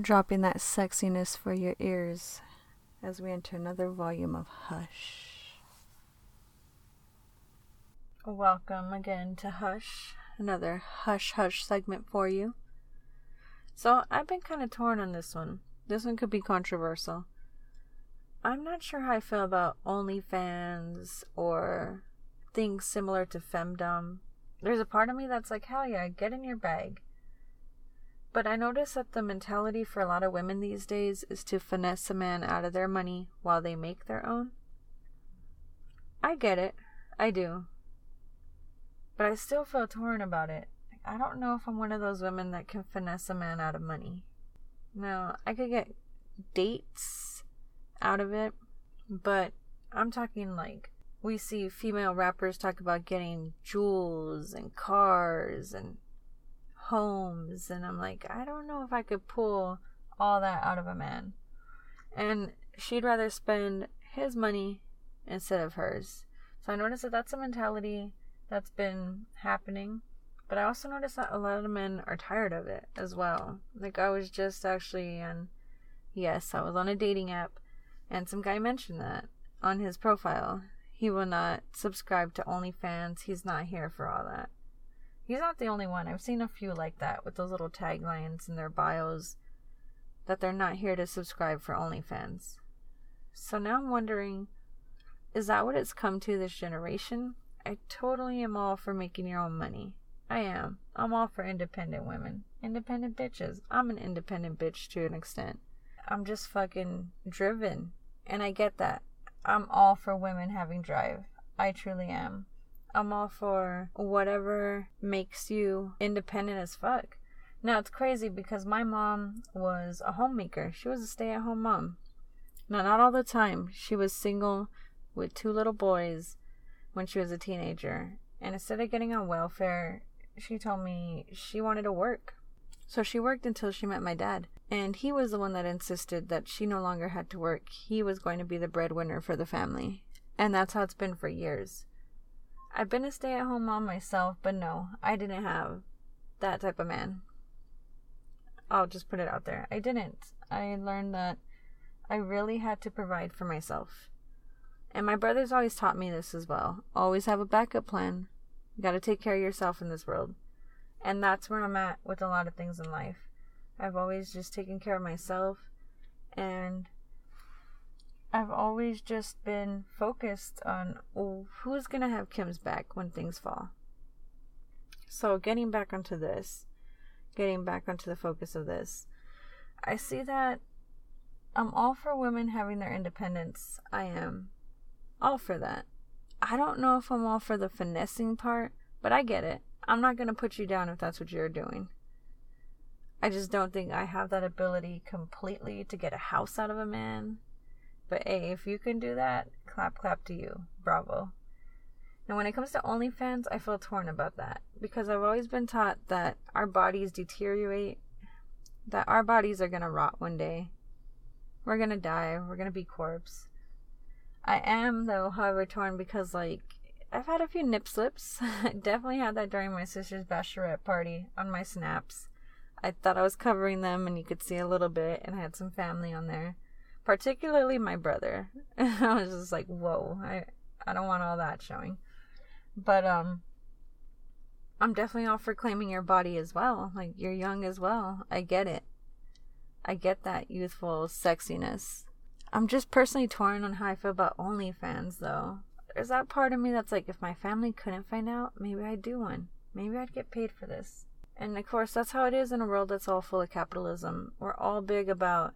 Dropping that sexiness for your ears as we enter another volume of Hush. Welcome again to Hush, another Hush Hush segment for you. So, I've been kind of torn on this one. This one could be controversial. I'm not sure how I feel about OnlyFans or things similar to femdom. There's a part of me that's like, hell yeah, get in your bag. But I notice that the mentality for a lot of women these days is to finesse a man out of their money while they make their own. I get it. I do. But I still feel torn about it. I don't know if I'm one of those women that can finesse a man out of money. No, I could get dates out of it, but I'm talking like we see female rappers talk about getting jewels and cars and homes and I'm like, I don't know if I could pull all that out of a man. And she'd rather spend his money instead of hers. So I noticed that that's a mentality that's been happening. But I also noticed that a lot of men are tired of it as well. Like I was just actually on yes, I was on a dating app and some guy mentioned that on his profile. He will not subscribe to OnlyFans. He's not here for all that. He's not the only one. I've seen a few like that with those little taglines in their bios that they're not here to subscribe for OnlyFans. So now I'm wondering is that what it's come to this generation? I totally am all for making your own money. I am. I'm all for independent women. Independent bitches. I'm an independent bitch to an extent. I'm just fucking driven. And I get that. I'm all for women having drive. I truly am. I'm all for whatever makes you independent as fuck. Now it's crazy because my mom was a homemaker. She was a stay at home mom. Now, not all the time. She was single with two little boys when she was a teenager. And instead of getting on welfare, she told me she wanted to work. So she worked until she met my dad. And he was the one that insisted that she no longer had to work. He was going to be the breadwinner for the family. And that's how it's been for years. I've been a stay at home mom myself, but no, I didn't have that type of man. I'll just put it out there. I didn't. I learned that I really had to provide for myself. And my brothers always taught me this as well. Always have a backup plan. You got to take care of yourself in this world. And that's where I'm at with a lot of things in life. I've always just taken care of myself and I've always just been focused on oh, who's going to have Kim's back when things fall. So, getting back onto this, getting back onto the focus of this, I see that I'm all for women having their independence. I am all for that. I don't know if I'm all for the finessing part, but I get it. I'm not going to put you down if that's what you're doing. I just don't think I have that ability completely to get a house out of a man but hey, if you can do that, clap clap to you. Bravo. Now, when it comes to OnlyFans, I feel torn about that because I've always been taught that our bodies deteriorate, that our bodies are gonna rot one day. We're gonna die. We're gonna be corpse. I am though, however, torn because like I've had a few nip slips. Definitely had that during my sister's bachelorette party on my snaps. I thought I was covering them and you could see a little bit and I had some family on there. Particularly my brother. I was just like, whoa, I I don't want all that showing. But um I'm definitely all for claiming your body as well. Like you're young as well. I get it. I get that youthful sexiness. I'm just personally torn on how I feel about OnlyFans though. There's that part of me that's like, if my family couldn't find out, maybe I'd do one. Maybe I'd get paid for this. And of course, that's how it is in a world that's all full of capitalism. We're all big about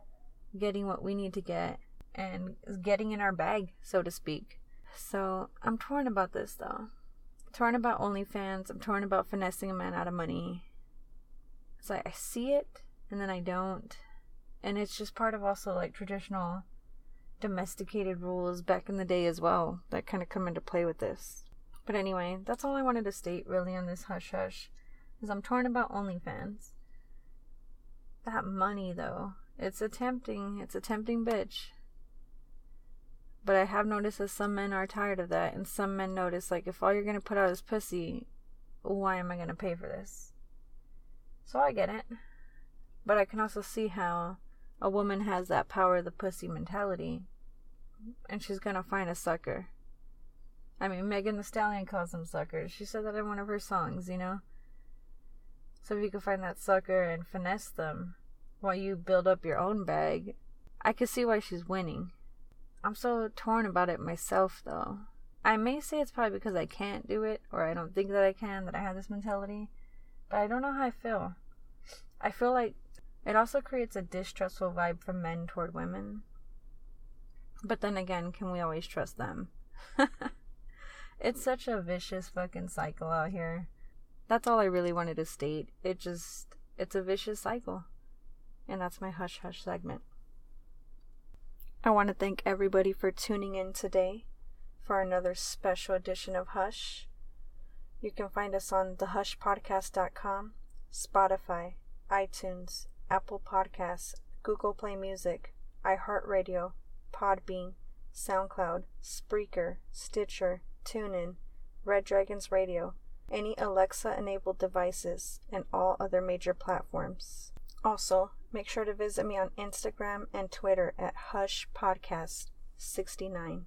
getting what we need to get and getting in our bag, so to speak. So I'm torn about this though. torn about OnlyFans. I'm torn about finessing a man out of money. It's like I see it and then I don't. And it's just part of also like traditional domesticated rules back in the day as well that kind of come into play with this. But anyway, that's all I wanted to state really on this hush hush. Is I'm torn about OnlyFans. That money though, it's a tempting, it's a tempting bitch. But I have noticed that some men are tired of that, and some men notice like if all you're gonna put out is pussy, why am I gonna pay for this? So I get it. But I can also see how a woman has that power the pussy mentality and she's gonna find a sucker. I mean, Megan Thee Stallion calls them suckers. She said that in one of her songs, you know? So if you can find that sucker and finesse them while you build up your own bag, I can see why she's winning. I'm so torn about it myself, though. I may say it's probably because I can't do it, or I don't think that I can, that I have this mentality, but I don't know how I feel. I feel like it also creates a distrustful vibe from men toward women. But then again, can we always trust them? it's such a vicious fucking cycle out here. That's all I really wanted to state. It just, it's a vicious cycle. And that's my hush hush segment. I want to thank everybody for tuning in today for another special edition of Hush. You can find us on thehushpodcast.com, Spotify, iTunes, Apple Podcasts, Google Play Music, iHeartRadio, Podbean, SoundCloud, Spreaker, Stitcher, TuneIn, Red Dragons Radio, any Alexa enabled devices, and all other major platforms. Also, make sure to visit me on Instagram and Twitter at Hush Podcast 69.